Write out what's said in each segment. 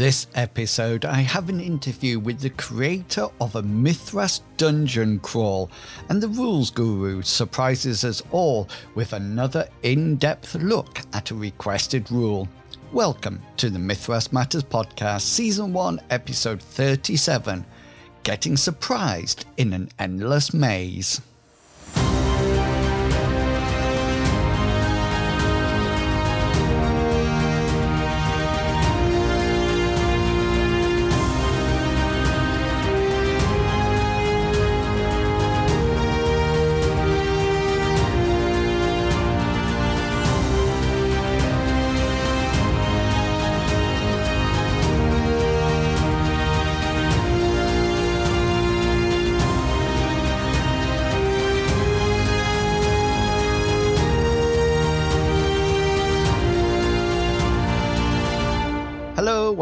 this episode, I have an interview with the creator of a Mythras dungeon crawl, and the rules guru surprises us all with another in depth look at a requested rule. Welcome to the Mythras Matters Podcast, Season 1, Episode 37 Getting Surprised in an Endless Maze.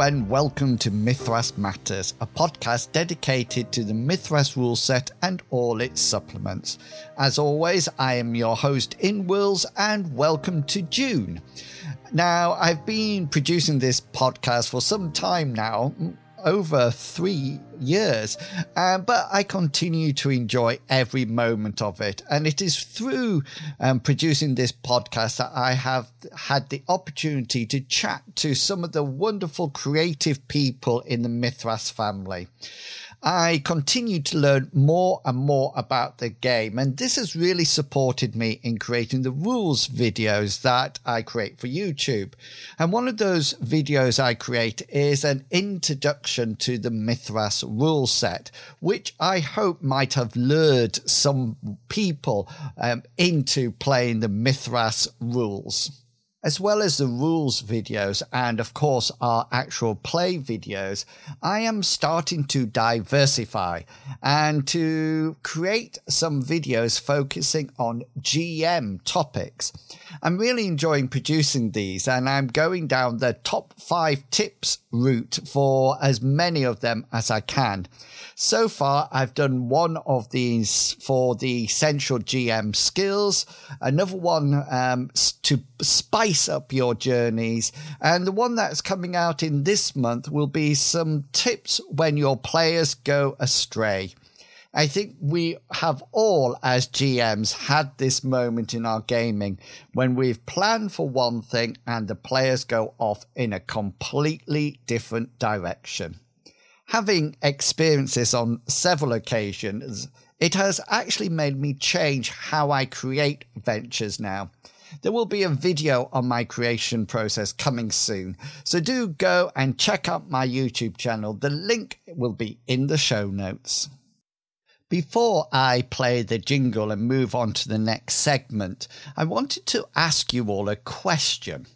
And welcome to Mythras Matters, a podcast dedicated to the Mythras rule set and all its supplements. As always, I am your host, Inwills, and welcome to June. Now, I've been producing this podcast for some time now, over three years, um, but I continue to enjoy every moment of it. And it is through um, producing this podcast that I have had the opportunity to chat to some of the wonderful creative people in the Mythras family. I continue to learn more and more about the game, and this has really supported me in creating the rules videos that I create for YouTube. And one of those videos I create is an introduction to the Mythras rule set, which I hope might have lured some people um, into playing the Mythras rules as well as the rules videos and of course our actual play videos, I am starting to diversify and to create some videos focusing on GM topics. I'm really enjoying producing these and I'm going down the top five tips route for as many of them as I can. So far, I've done one of these for the essential GM skills, another one um, to spice up your journeys, and the one that's coming out in this month will be some tips when your players go astray. I think we have all, as GMs, had this moment in our gaming when we've planned for one thing and the players go off in a completely different direction having experienced this on several occasions, it has actually made me change how I create ventures now. There will be a video on my creation process coming soon, so do go and check out my YouTube channel. The link will be in the show notes. Before I play the jingle and move on to the next segment, I wanted to ask you all a question.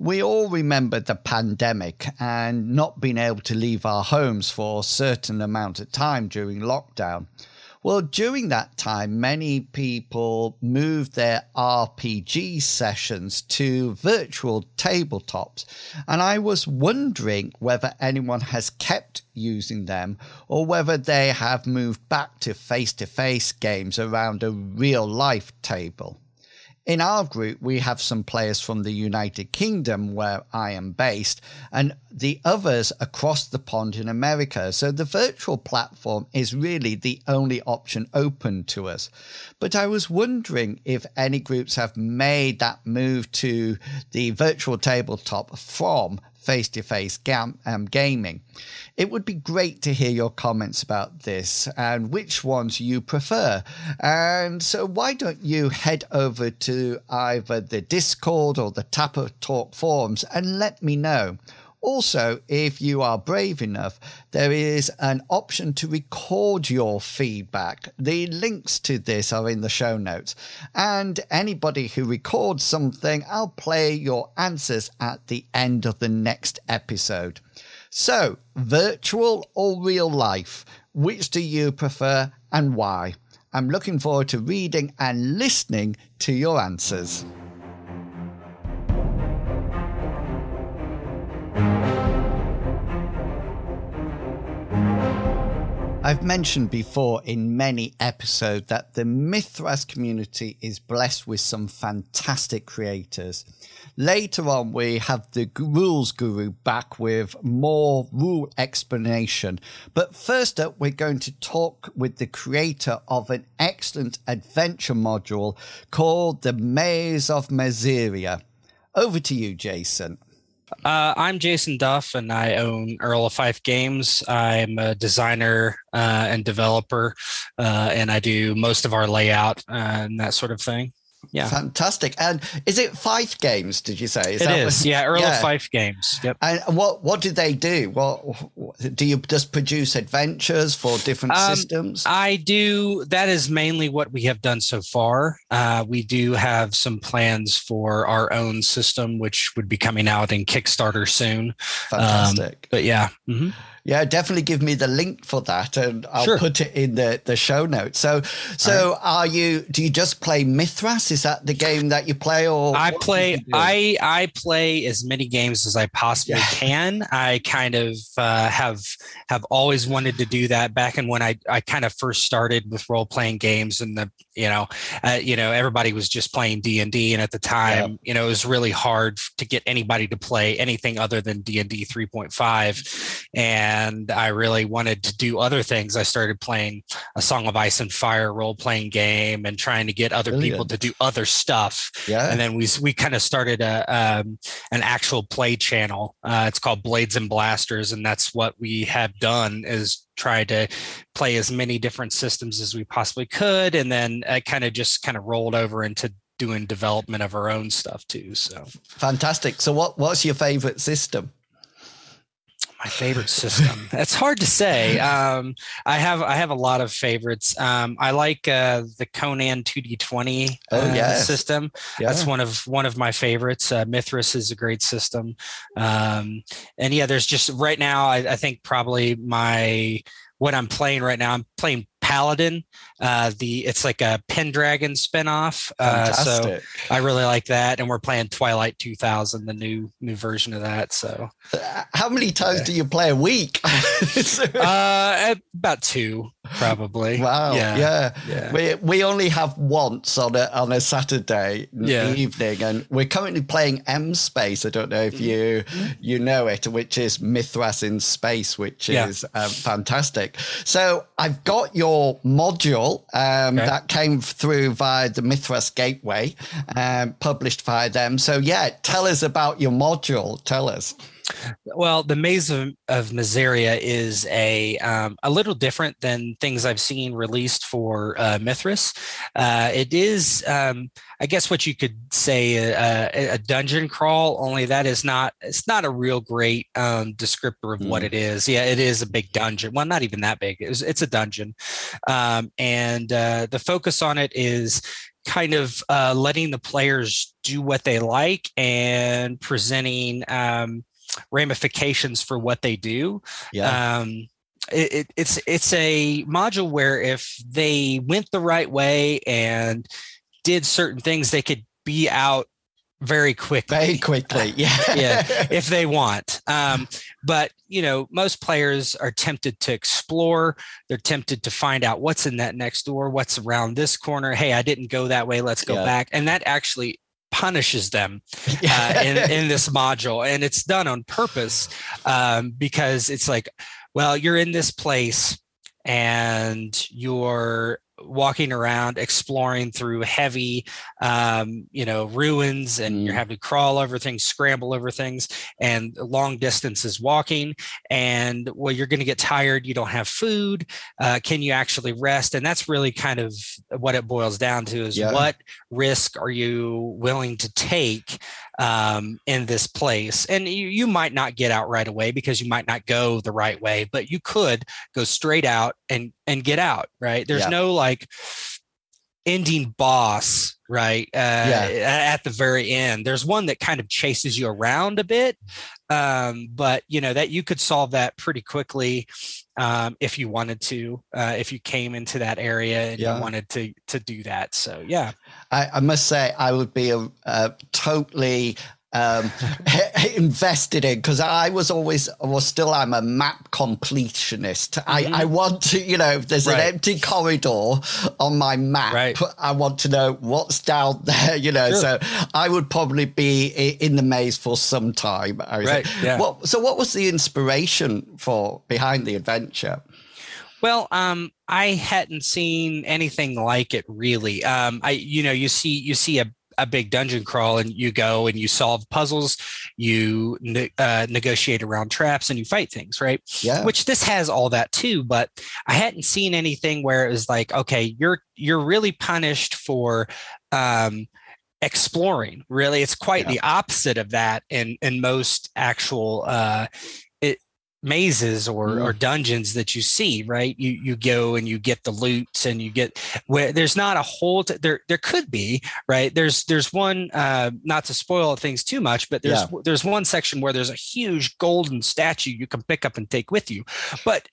We all remember the pandemic and not being able to leave our homes for a certain amount of time during lockdown. Well, during that time, many people moved their RPG sessions to virtual tabletops. And I was wondering whether anyone has kept using them or whether they have moved back to face to face games around a real life table. In our group, we have some players from the United Kingdom, where I am based, and the others across the pond in America. So the virtual platform is really the only option open to us. But I was wondering if any groups have made that move to the virtual tabletop from face to face gaming. It would be great to hear your comments about this and which ones you prefer. And so, why don't you head over to either the Discord or the Tapper Talk forums and let me know? Also, if you are brave enough, there is an option to record your feedback. The links to this are in the show notes. And anybody who records something, I'll play your answers at the end of the next episode. So, virtual or real life, which do you prefer and why? I'm looking forward to reading and listening to your answers. I've mentioned before in many episodes that the Mythras community is blessed with some fantastic creators. Later on, we have the rules guru back with more rule explanation. But first up, we're going to talk with the creator of an excellent adventure module called The Maze of Mazeria. Over to you, Jason. Uh, I'm Jason Duff, and I own Earl of Fife Games. I'm a designer uh, and developer, uh, and I do most of our layout and that sort of thing yeah. Fantastic. And is it five games did you say? Is it is. what, yeah earl yeah. of fife games. Yep. And what what did they do? What do you just produce adventures for different um, systems? I do that is mainly what we have done so far. Uh, we do have some plans for our own system which would be coming out in kickstarter soon. Fantastic. um, but yeah mm-hmm. Yeah, definitely give me the link for that, and I'll sure. put it in the, the show notes. So, so right. are you? Do you just play Mythras? Is that the game that you play, or I play? I I play as many games as I possibly yeah. can. I kind of uh, have have always wanted to do that. Back in when I I kind of first started with role playing games, and the you know uh, you know everybody was just playing D and D, and at the time yeah. you know it was really hard to get anybody to play anything other than D and D three point five, and and I really wanted to do other things. I started playing a Song of Ice and Fire role playing game and trying to get other Brilliant. people to do other stuff. Yeah. And then we we kind of started a um, an actual play channel. Uh, it's called Blades and Blasters, and that's what we have done is try to play as many different systems as we possibly could, and then it kind of just kind of rolled over into doing development of our own stuff too. So fantastic. So what what's your favorite system? My favorite system. It's hard to say. Um, I have I have a lot of favorites. Um, I like uh, the Conan 2D20 uh, oh, yes. system. Yeah. That's one of one of my favorites. Uh, Mythras is a great system. Um, and yeah, there's just right now. I, I think probably my what I'm playing right now. I'm playing Paladin. Uh, the it's like a Pendragon spinoff. Uh, so I really like that, and we're playing Twilight 2000, the new new version of that. So, uh, how many times yeah. do you play a week? uh, about two, probably. Wow. Yeah. yeah. yeah. We we only have once on a on a Saturday yeah. evening, and we're currently playing M Space. I don't know if you mm-hmm. you know it, which is Mythras in space, which is um, fantastic. So I've got your your module um, okay. that came through via the Mythras Gateway, um, published via them. So, yeah, tell us about your module. Tell us. Well, the Maze of, of Mazeria is a um, a little different than things I've seen released for uh, Mythras. Uh, it is, um, I guess, what you could say a, a, dungeon crawl. Only that is not. It's not a real great um, descriptor of mm. what it is. Yeah, it is a big dungeon. Well, not even that big. It's, it's a dungeon, um, and uh, the focus on it is kind of uh, letting the players do what they like and presenting um, ramifications for what they do. Yeah. Um, it, it, it's it's a module where if they went the right way and did certain things, they could be out very quickly. Very quickly, yeah, yeah, if they want. Um, but you know, most players are tempted to explore. They're tempted to find out what's in that next door, what's around this corner. Hey, I didn't go that way. Let's go yeah. back, and that actually punishes them uh, in, in this module. And it's done on purpose um, because it's like well you're in this place and you're walking around exploring through heavy um, you know ruins and mm. you're having to crawl over things scramble over things and long distances walking and well you're going to get tired you don't have food uh, can you actually rest and that's really kind of what it boils down to is yeah. what risk are you willing to take um, in this place. And you, you might not get out right away because you might not go the right way, but you could go straight out and and get out. Right? There's yeah. no like ending boss right uh, yeah. at the very end there's one that kind of chases you around a bit um, but you know that you could solve that pretty quickly um, if you wanted to uh, if you came into that area and yeah. you wanted to to do that so yeah I, I, must say i would be a, a totally um, invested in because I was always, well, still I'm a map completionist. Mm-hmm. I, I want to, you know, if there's right. an empty corridor on my map, right. I want to know what's down there, you know. Sure. So I would probably be in the maze for some time. Right. Yeah. What, so what was the inspiration for behind the adventure? Well, um, I hadn't seen anything like it really. Um, I, you know, you see, you see a a big dungeon crawl and you go and you solve puzzles, you ne- uh, negotiate around traps and you fight things, right? Yeah. Which this has all that too, but I hadn't seen anything where it was like, okay, you're you're really punished for um, exploring. Really, it's quite yeah. the opposite of that in in most actual uh, mazes or, mm. or dungeons that you see right you you go and you get the loot and you get where there's not a whole t- there there could be right there's there's one uh not to spoil things too much but there's yeah. there's one section where there's a huge golden statue you can pick up and take with you but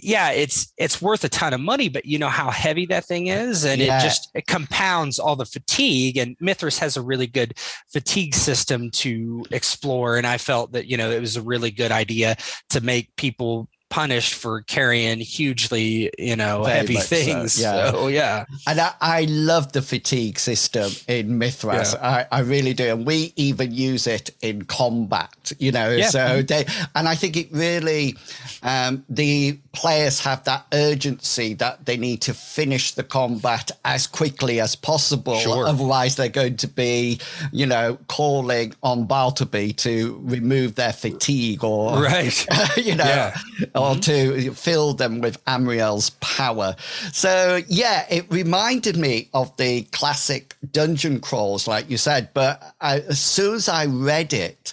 yeah, it's it's worth a ton of money, but you know how heavy that thing is, and yeah. it just it compounds all the fatigue. And Mythras has a really good fatigue system to explore, and I felt that you know it was a really good idea to make people punished for carrying hugely, you know, Very heavy things. So, yeah. So, yeah. And I, I, love the fatigue system in Mythras. Yeah. I, I, really do. And we even use it in combat, you know. Yeah. So they, and I think it really, um, the players have that urgency that they need to finish the combat as quickly as possible. Sure. Otherwise, they're going to be, you know, calling on Bartleby to remove their fatigue or, right. you know, yeah or mm-hmm. to fill them with Amriel's power. So, yeah, it reminded me of the classic dungeon crawls, like you said. But I, as soon as I read it,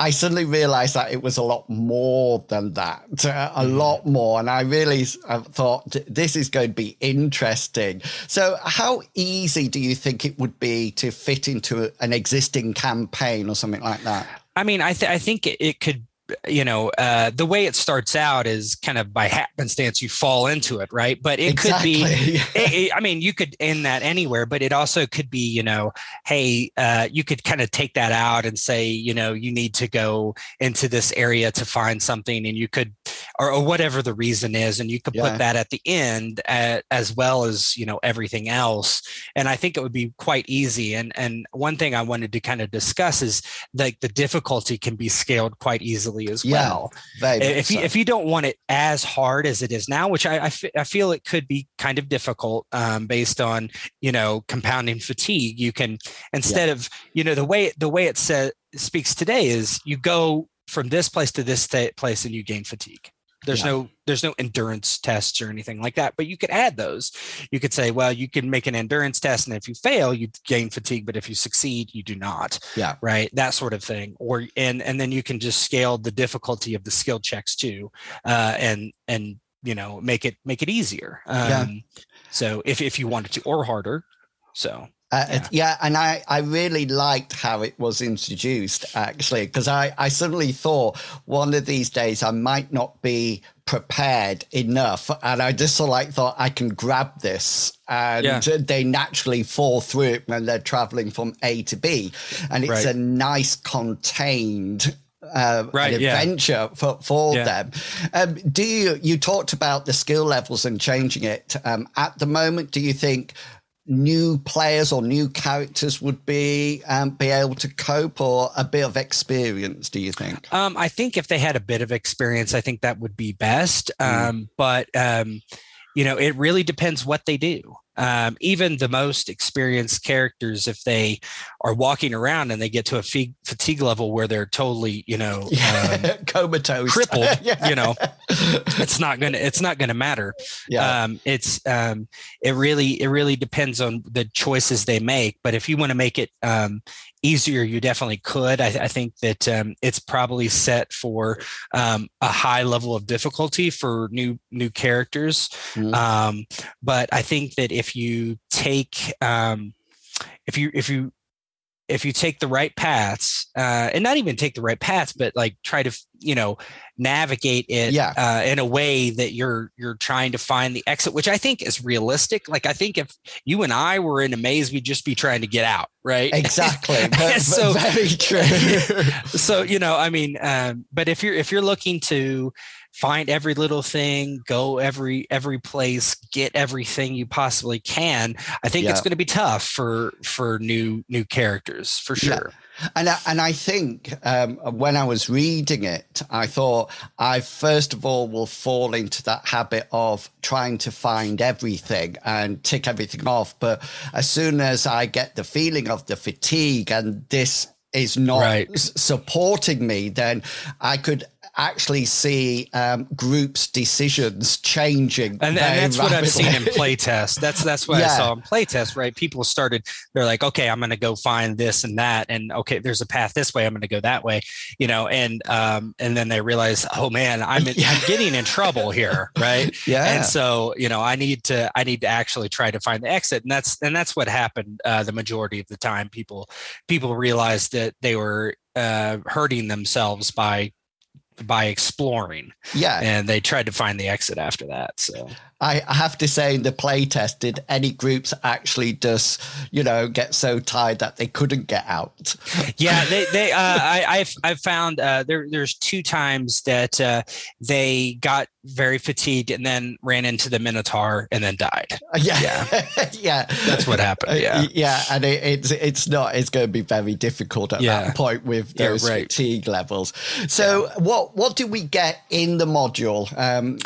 I suddenly realized that it was a lot more than that, uh, a mm. lot more. And I really I thought this is going to be interesting. So, how easy do you think it would be to fit into an existing campaign or something like that? I mean, I, th- I think it could you know uh, the way it starts out is kind of by happenstance you fall into it right but it exactly. could be it, it, i mean you could end that anywhere but it also could be you know hey uh, you could kind of take that out and say you know you need to go into this area to find something and you could or, or whatever the reason is and you could yeah. put that at the end at, as well as you know everything else and i think it would be quite easy and and one thing i wanted to kind of discuss is like the difficulty can be scaled quite easily as yeah, well if you so. if you don't want it as hard as it is now which I, I, f- I feel it could be kind of difficult um, based on you know compounding fatigue you can instead yeah. of you know the way the way it says speaks today is you go from this place to this place and you gain fatigue there's yeah. no there's no endurance tests or anything like that, but you could add those. You could say, well, you can make an endurance test, and if you fail, you gain fatigue, but if you succeed, you do not. Yeah. Right. That sort of thing. Or and and then you can just scale the difficulty of the skill checks too, uh, and and you know make it make it easier. Um, yeah. So if if you wanted to, or harder. So uh, yeah. yeah. and I, I really liked how it was introduced actually, because I, I suddenly thought one of these days I might not be prepared enough, and I just sort of like thought I can grab this, and yeah. they naturally fall through it when they're traveling from A to B, and it's right. a nice contained uh, right, an adventure yeah. for, for yeah. them. Um, do you you talked about the skill levels and changing it um, at the moment? Do you think new players or new characters would be um, be able to cope or a bit of experience do you think? Um, i think if they had a bit of experience i think that would be best. Mm. um, but um, you know it really depends what they do um, even the most experienced characters if they are walking around and they get to a fatigue level where they're totally you know um, comatose crippled yeah. you know it's not gonna it's not gonna matter yeah. Um, it's um, it really it really depends on the choices they make but if you want to make it um, easier, you definitely could. I, I think that um, it's probably set for um, a high level of difficulty for new new characters. Mm-hmm. Um, but I think that if you take um, if you if you if you take the right paths uh, and not even take the right paths but like try to you know navigate it Yeah. uh, in a way that you're you're trying to find the exit which i think is realistic like i think if you and i were in a maze we'd just be trying to get out right Exactly. But- So- very true. so you know i mean um, but if you're if you're looking to find every little thing go every every place get everything you possibly can i think it's going to be tough for for new new characters for Yeah. sure And I, and I think um, when I was reading it, I thought I first of all will fall into that habit of trying to find everything and tick everything off. But as soon as I get the feeling of the fatigue and this is not Right. supporting me, then I could actually see um, groups' decisions changing. and, and that's what I've seen in playtest. That's that's what Yeah. I saw in playtest. Right, people started. They're like, okay, I'm going to go find this and that, and okay, there's a path this way. I'm going to go that way, you know, and um, and then they realize, oh man, I'm in. I'm getting in trouble here, right? yeah. and so you know i need to i need to actually try to find the exit and that's and that's what happened uh, the majority of the time people people realized that they were uh, hurting themselves by by exploring yeah. and they tried to find the exit after that so I have to say, in the playtest, did any groups actually just, you know, get so tired that they couldn't get out? yeah they they uh, i i've i've found uh there there's two times that uh they got very fatigued and then ran into the minotaur and then died Yeah, Yeah. yeah. that's what happened yeah Uh, yeah, and it, it's it's not. It's going to be very difficult at Yeah. that point with Yeah, those right. fatigue levels. So, what what do we get in the module? Um,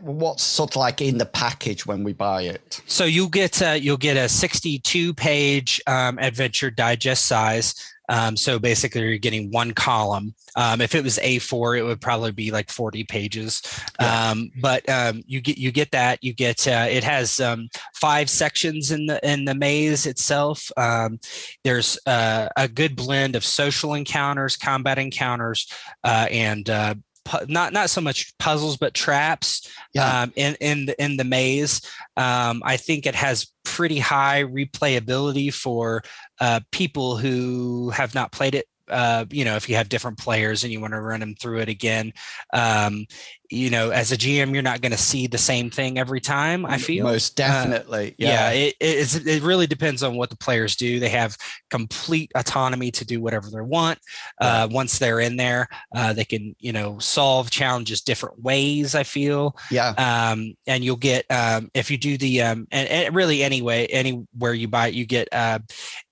what's sort of like in the package when we buy it? So you'll get uh, you'll get a 62 page um, adventure digest size. Um, so basically, you're getting one column. Um, if it was A4, it would probably be like 40 pages. Yeah. Um, but um, you get you get that. You get uh, it has um, five sections in the in the maze itself. Um, there's uh, a good blend of social encounters, combat encounters, uh, and uh, pu- not not so much puzzles but traps Yeah. um, in in the in the maze. Um, I think it has pretty high replayability for uh, people who have not played it. Uh, you know, if you have different players and you want to run them through it again, um, you know, as a GM, you're not going to see the same thing every time. I feel most definitely. yeah, yeah. it, it's, it really depends on what the players do. They have complete autonomy to do whatever they want. Uh, once they're in there, uh, they can, you know, solve challenges different ways. I feel, yeah. um, and you'll get um, if you do the um, and, and really anyway, anywhere you buy it, you get uh,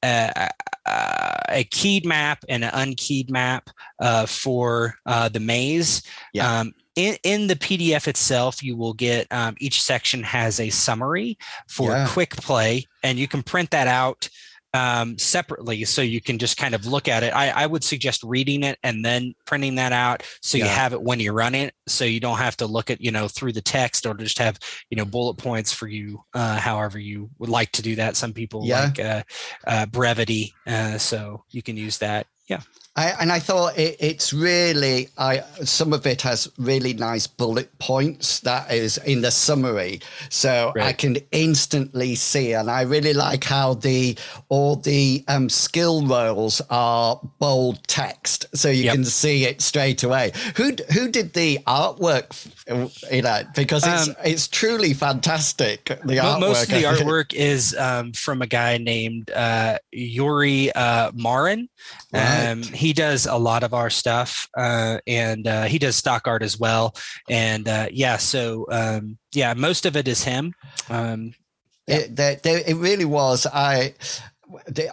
uh, uh, a keyed map and an unkeyed map uh, for uh, the maze. Yeah. Um, in, in the PDF itself, you will get um, each section has a summary for Yeah. quick play, and you can print that out um, separately so you can just kind of look at it. I, I would suggest reading it and then printing that out so you have it when you run it, so you don't have to look at you know through the text or just have you know bullet points for you, uh, however you would like to do that. Some people Yeah. like uh, uh, brevity, uh, so you can use that. Yeah. I, and I thought it, it's really, I some of it has really nice bullet points that is in the summary, so I can instantly see. And I really like how the all the um, skill rolls are bold text, so you Yep. can see it straight away. Who who did the artwork? You know, because it's Um, it's truly fantastic. The artwork, Most of the artwork is um, from a guy named uh, Yuri uh, Marin. Um, Right. he does a lot of our stuff, uh, and uh, he does stock art as well. And uh, yeah, so um, yeah, most of it is him. Um, Yeah. It, there, there, it really was. I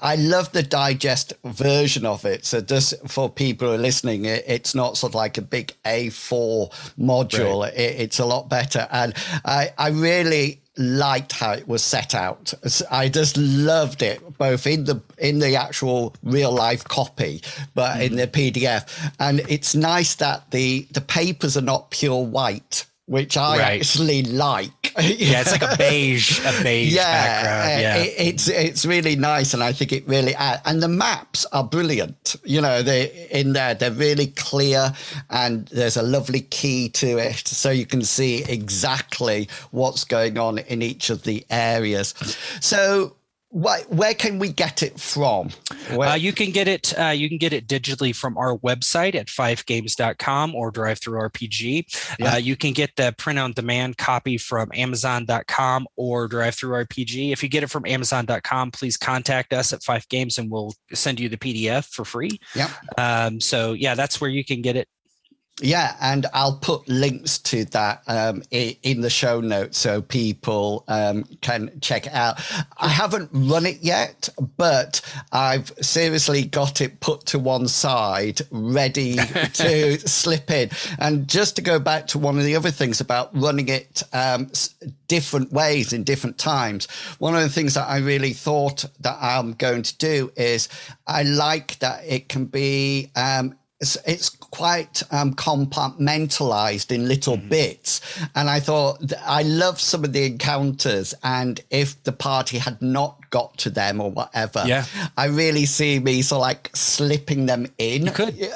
I love the digest version of it. So just for people who are listening, it, it's not sort of like a big A4 module. It, it's a lot better. And I, I really liked how it was set out. I just loved it, both in the in the actual real life copy, but in the mm-hmm. PDF. And it's nice that the the papers are not pure white, which I Right. actually like. yeah, it's like a beige, a beige background. uh, Yeah. it- it's it's really nice, and I think it really adds. And the maps are brilliant. You know, they in there they're really clear, and there's a lovely key to it, so you can see exactly what's going on in each of the areas. So. Where, where can we get it from? Uh, you can get it. Uh, you can get it digitally from our website at fivegames.com or DriveThruRPG. Yeah. Uh, you can get the print-on-demand copy from Amazon.com or DriveThruRPG. If you get it from Amazon.com, please contact us at Five Games and we'll send you the PDF for free. Yeah. Um, so yeah, that's where you can get it. Yeah, and I'll put links to that um, in the show notes so people um, can check it out. I haven't run it yet, but I've seriously got it put to one side, ready to slip in. And just to go back to one of the other things about running it um, different ways in different times, one of the things that I really thought that I'm going to do is I like that it can be um, it's, it's quite um, compartmentalized in little mm-hmm. bits. And I thought, I love some of the encounters. And if the party had not got to them or whatever, yeah. I really see me sort of like slipping them in. You could. you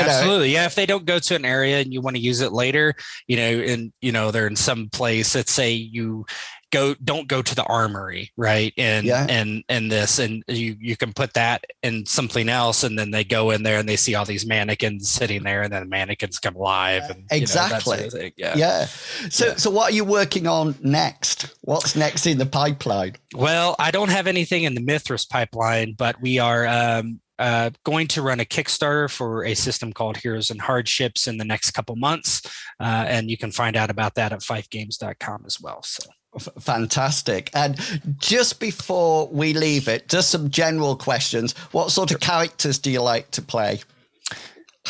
Absolutely. Know? Yeah. If they don't go to an area and you want to use it later, you know, and, you know, they're in some place, let's say you, go don't go to the armory right and yeah. and and this and you you can put that in something else and then they go in there and they see all these mannequins sitting there and then the mannequins come alive and exactly you know, yeah yeah so yeah. so what are you working on next what's next in the pipeline well i don't have anything in the Mythras pipeline but we are um uh, going to run a Kickstarter for a system called Heroes and Hardships in the next couple months. Uh, and you can find out about that at fivegames.com as well. So fantastic. And just before we leave it, just some general questions. What sort of characters do you like to play?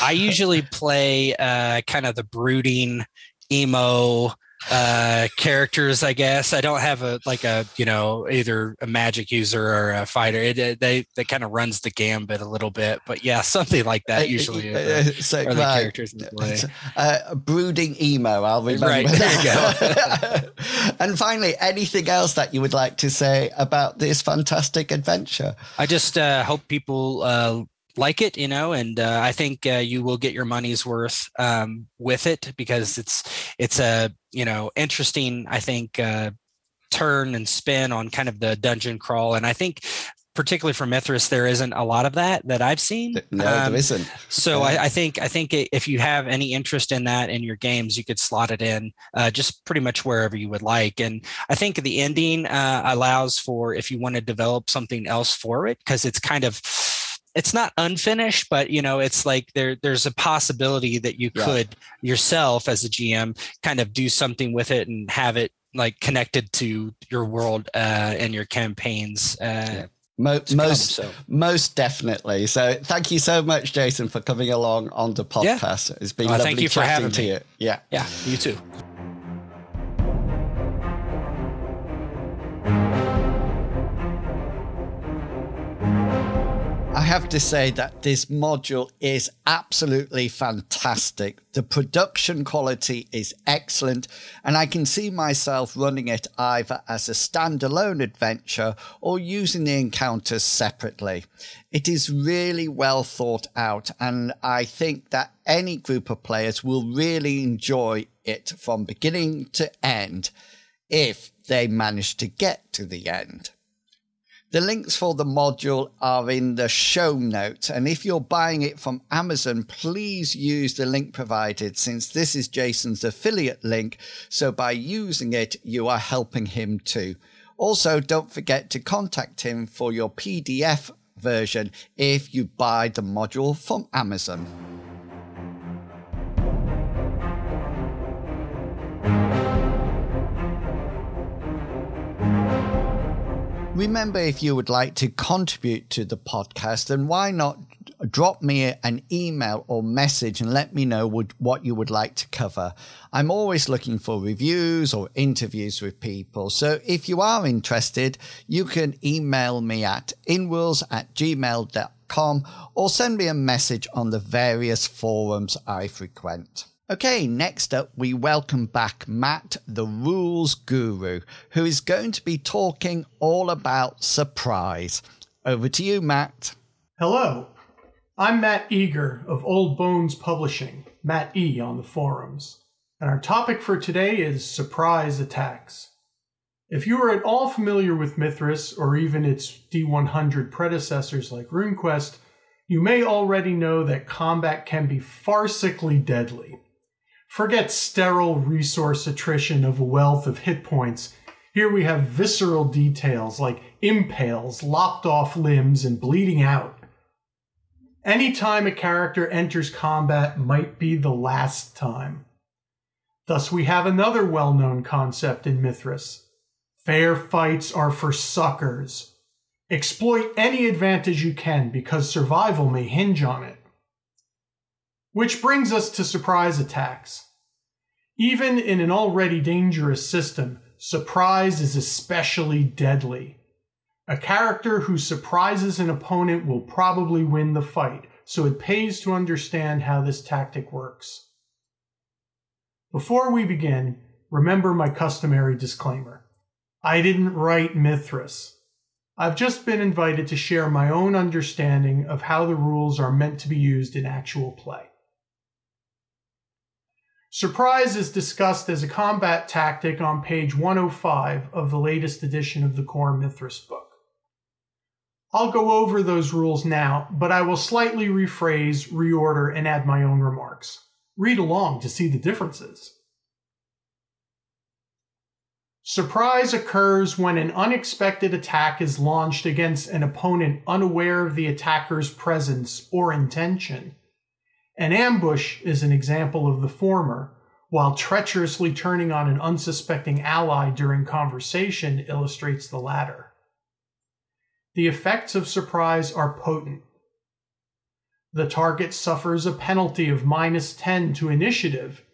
I usually play uh, kind of the brooding emo uh characters i guess i don't have a like a you know either a magic user or a fighter it, it they they kind of runs the gambit a little bit but yeah something like that usually uh, uh, so, are the right. characters in the play. Uh, brooding emo i'll remember right there you go and finally anything else that you would like to say about this fantastic adventure i just uh hope people uh like it, you know, and uh, I think uh, you will get your money's worth um, with it because it's it's a you know interesting, I think, uh, turn and spin on kind of the dungeon crawl, and I think particularly for Mythras, there isn't a lot of that that I've seen. No, um, there isn't. So I, I, think I think if you have any interest in that in your games, you could slot it in uh, just pretty much wherever you would like. And I think the ending uh, allows for if you want to develop something else for it because it's kind of it's not unfinished, but you know, it's like there there's a possibility that you could yourself as a GM kind of do something with it and have it like connected to your world uh, and your campaigns. Uh, yeah. Mo- most, come, so. most definitely. So, thank you so much, Jason, for coming along on the podcast. Yeah. It's been lovely thank you for having to me. you. Yeah, yeah, you too. Have to say that this module is absolutely fantastic. The production quality is excellent, and I can see myself running it either as a standalone adventure or using the encounters separately. It is really well thought out, and I think that any group of players will really enjoy it from beginning to end if they manage to get to the end. The links for the module are in the show notes. And if you're buying it from Amazon, please use the link provided since this is Jason's affiliate link. So by using it, you are helping him too. Also, don't forget to contact him for your PDF version if you buy the module from Amazon. Remember, if you would like to contribute to the podcast, then why not drop me an email or message and let me know what you would like to cover. I'm always looking for reviews or interviews with people. So if you are interested, you can email me at inwills at gmail.com or send me a message on the various forums I frequent. Okay, next up, we welcome back Matt, the rules guru, who is going to be talking all about surprise. Over to you, Matt. Hello, I'm Matt Eager of Old Bones Publishing, Matt E on the forums, and our topic for today is surprise attacks. If you are at all familiar with Mythras or even its D100 predecessors like RuneQuest, you may already know that combat can be farcically deadly. Forget sterile resource attrition of a wealth of hit points. Here we have visceral details like impales, lopped off limbs, and bleeding out. Any time a character enters combat might be the last time. Thus, we have another well known concept in Mythras fair fights are for suckers. Exploit any advantage you can because survival may hinge on it. Which brings us to surprise attacks. Even in an already dangerous system, surprise is especially deadly. A character who surprises an opponent will probably win the fight, so it pays to understand how this tactic works. Before we begin, remember my customary disclaimer. I didn't write Mythras. I've just been invited to share my own understanding of how the rules are meant to be used in actual play. Surprise is discussed as a combat tactic on page 105 of the latest edition of the Core Mythras book. I'll go over those rules now, but I will slightly rephrase, reorder, and add my own remarks. Read along to see the differences. Surprise occurs when an unexpected attack is launched against an opponent unaware of the attacker's presence or intention. An ambush is an example of the former, while treacherously turning on an unsuspecting ally during conversation illustrates the latter. The effects of surprise are potent. The target suffers a penalty of minus 10 to initiative,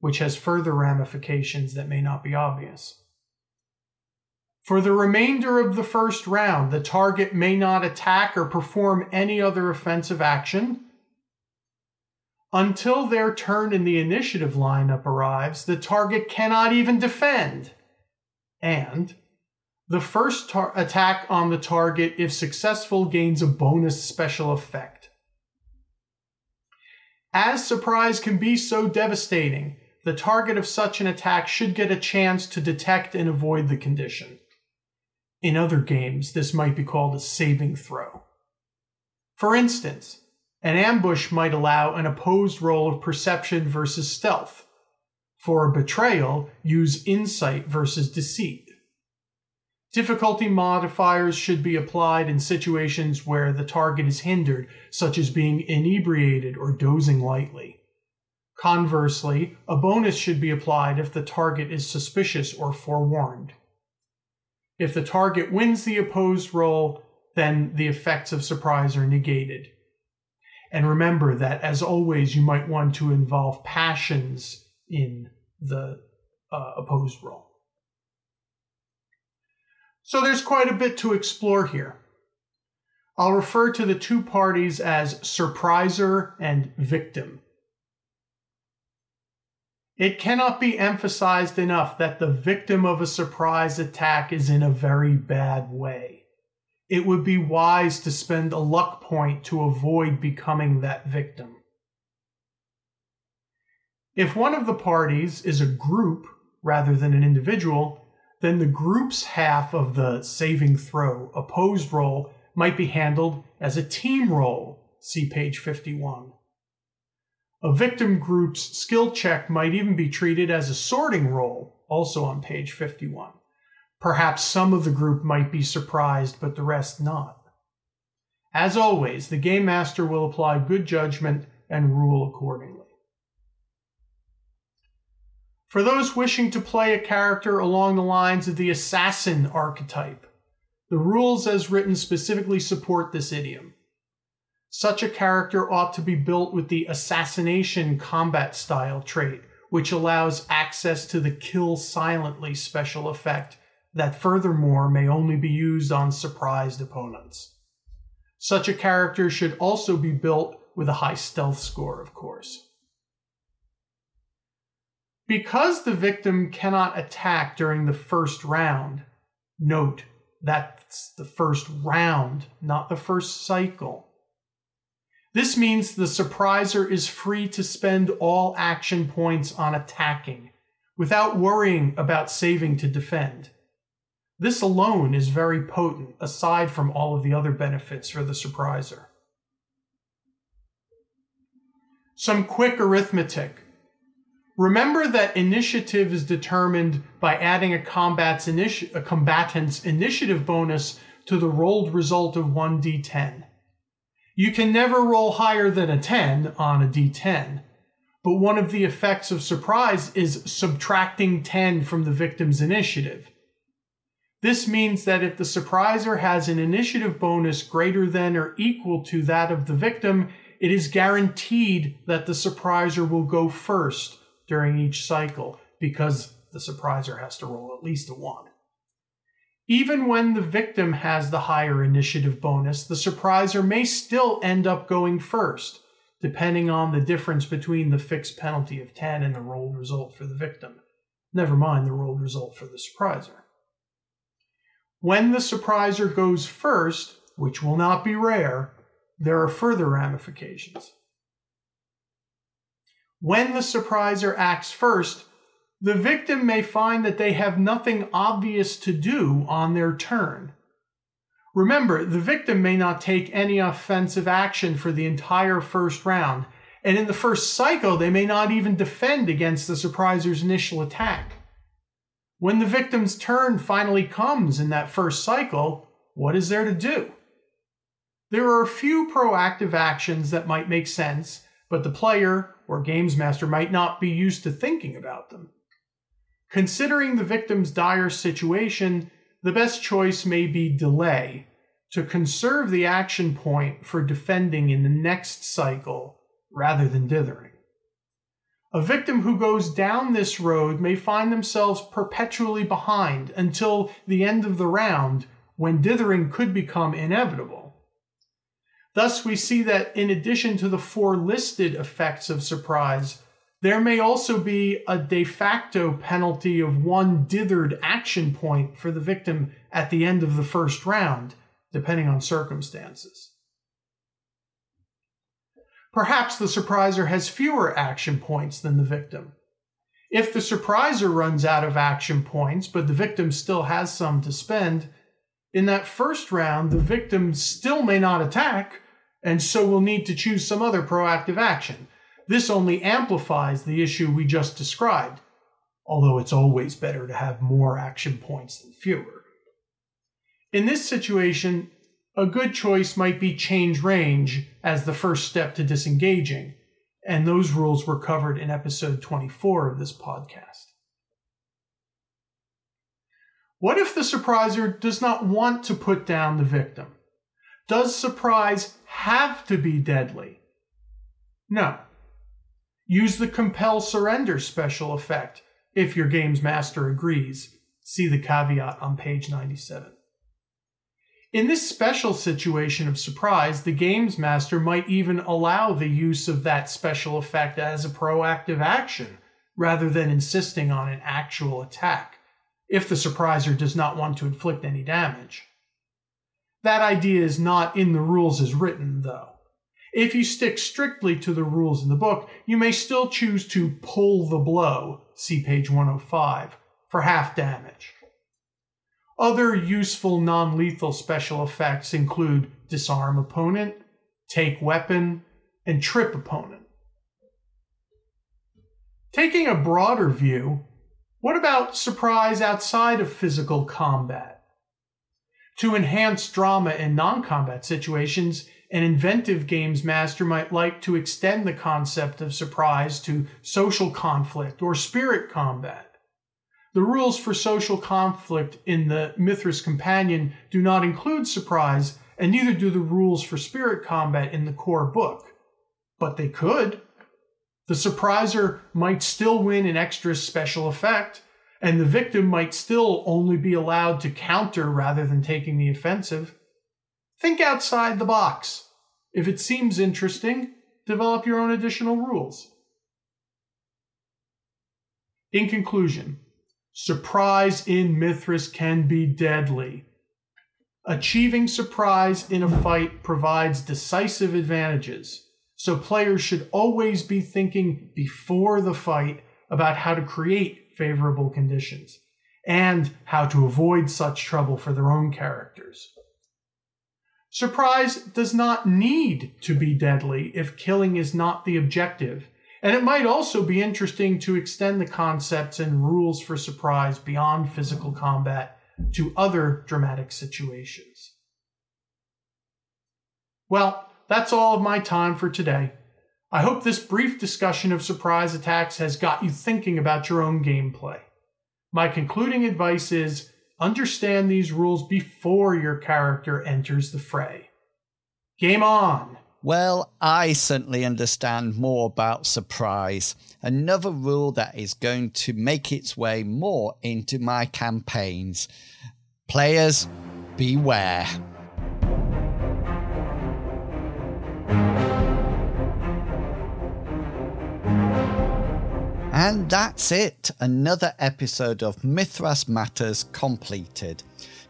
which has further ramifications that may not be obvious. For the remainder of the first round, the target may not attack or perform any other offensive action. Until their turn in the initiative lineup arrives, the target cannot even defend. And the first tar- attack on the target, if successful, gains a bonus special effect. As surprise can be so devastating, the target of such an attack should get a chance to detect and avoid the condition. In other games, this might be called a saving throw. For instance, an ambush might allow an opposed roll of perception versus stealth. For a betrayal, use insight versus deceit. Difficulty modifiers should be applied in situations where the target is hindered, such as being inebriated or dozing lightly. Conversely, a bonus should be applied if the target is suspicious or forewarned. If the target wins the opposed roll, then the effects of surprise are negated. And remember that, as always, you might want to involve passions in the uh, opposed roll. So there's quite a bit to explore here. I'll refer to the two parties as surpriser and victim. It cannot be emphasized enough that the victim of a surprise attack is in a very bad way. It would be wise to spend a luck point to avoid becoming that victim. If one of the parties is a group rather than an individual, then the group's half of the saving throw, opposed roll, might be handled as a team roll. See page 51. A victim group's skill check might even be treated as a sorting roll, also on page 51. Perhaps some of the group might be surprised, but the rest not. As always, the game master will apply good judgment and rule accordingly. For those wishing to play a character along the lines of the assassin archetype, the rules as written specifically support this idiom. Such a character ought to be built with the assassination combat style trait, which allows access to the kill silently special effect that furthermore may only be used on surprised opponents. Such a character should also be built with a high stealth score, of course. Because the victim cannot attack during the first round, note that's the first round, not the first cycle. This means the surpriser is free to spend all action points on attacking without worrying about saving to defend. This alone is very potent, aside from all of the other benefits for the surpriser. Some quick arithmetic. Remember that initiative is determined by adding a, combat's initi- a combatant's initiative bonus to the rolled result of 1d10. You can never roll higher than a 10 on a d10, but one of the effects of surprise is subtracting 10 from the victim's initiative. This means that if the surpriser has an initiative bonus greater than or equal to that of the victim, it is guaranteed that the surpriser will go first during each cycle because the surpriser has to roll at least a 1. Even when the victim has the higher initiative bonus, the surpriser may still end up going first, depending on the difference between the fixed penalty of 10 and the rolled result for the victim. Never mind the rolled result for the surpriser. When the surpriser goes first, which will not be rare, there are further ramifications. When the surpriser acts first, the victim may find that they have nothing obvious to do on their turn. Remember, the victim may not take any offensive action for the entire first round, and in the first cycle, they may not even defend against the surpriser's initial attack. When the victim's turn finally comes in that first cycle, what is there to do? There are a few proactive actions that might make sense, but the player or games master might not be used to thinking about them. Considering the victim's dire situation, the best choice may be delay to conserve the action point for defending in the next cycle rather than dithering. A victim who goes down this road may find themselves perpetually behind until the end of the round when dithering could become inevitable. Thus, we see that in addition to the four listed effects of surprise, there may also be a de facto penalty of one dithered action point for the victim at the end of the first round, depending on circumstances. Perhaps the surpriser has fewer action points than the victim. If the surpriser runs out of action points, but the victim still has some to spend, in that first round, the victim still may not attack, and so will need to choose some other proactive action this only amplifies the issue we just described, although it's always better to have more action points than fewer. In this situation, a good choice might be change range as the first step to disengaging, and those rules were covered in episode 24 of this podcast. What if the surpriser does not want to put down the victim? Does surprise have to be deadly? No. Use the compel surrender special effect if your game's master agrees. See the caveat on page 97. In this special situation of surprise, the game's master might even allow the use of that special effect as a proactive action rather than insisting on an actual attack, if the surpriser does not want to inflict any damage. That idea is not in the rules as written, though. If you stick strictly to the rules in the book, you may still choose to pull the blow, see page 105, for half damage. Other useful non lethal special effects include disarm opponent, take weapon, and trip opponent. Taking a broader view, what about surprise outside of physical combat? To enhance drama in non combat situations, an inventive games master might like to extend the concept of surprise to social conflict or spirit combat. The rules for social conflict in the Mythras Companion do not include surprise, and neither do the rules for spirit combat in the core book. But they could. The surpriser might still win an extra special effect, and the victim might still only be allowed to counter rather than taking the offensive. Think outside the box. If it seems interesting, develop your own additional rules. In conclusion, surprise in Mythras can be deadly. Achieving surprise in a fight provides decisive advantages, so players should always be thinking before the fight about how to create favorable conditions. and how to avoid such trouble for their own characters. Surprise does not need to be deadly if killing is not the objective, and it might also be interesting to extend the concepts and rules for surprise beyond physical combat to other dramatic situations. Well, that's all of my time for today. I hope this brief discussion of surprise attacks has got you thinking about your own gameplay. My concluding advice is understand these rules before your character enters the fray. Game on! Well, I certainly understand more about surprise. Another rule that is going to make its way more into my campaigns. Players, beware. And that's it. Another episode of Mythras Matters completed.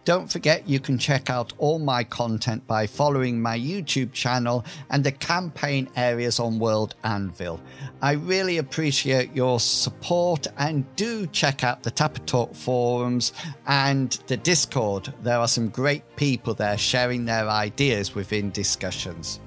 Don't forget you can check out all my content by following my YouTube channel and the campaign areas on World Anvil. I really appreciate your support and do check out the Tapatalk forums and the Discord. There are some great people there sharing their ideas within discussions.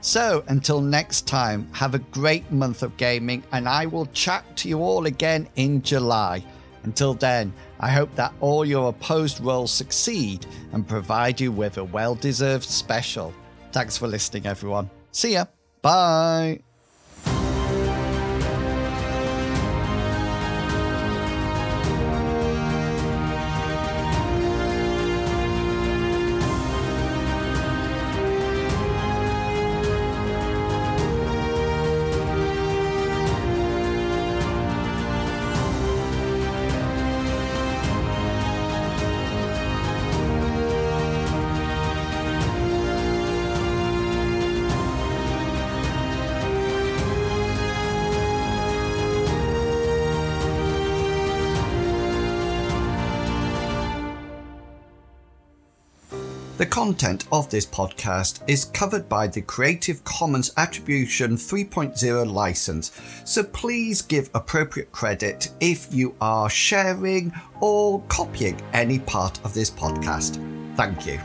So until next time, have a great month of gaming, and I will chat to you all again in July. Until then, I hope that all your opposed rolls succeed and provide you with a well deserved special. Thanks for listening, everyone. See ya. Bye. Content of this podcast is covered by the Creative Commons Attribution 3.0 license, so please give appropriate credit if you are sharing or copying any part of this podcast. Thank you.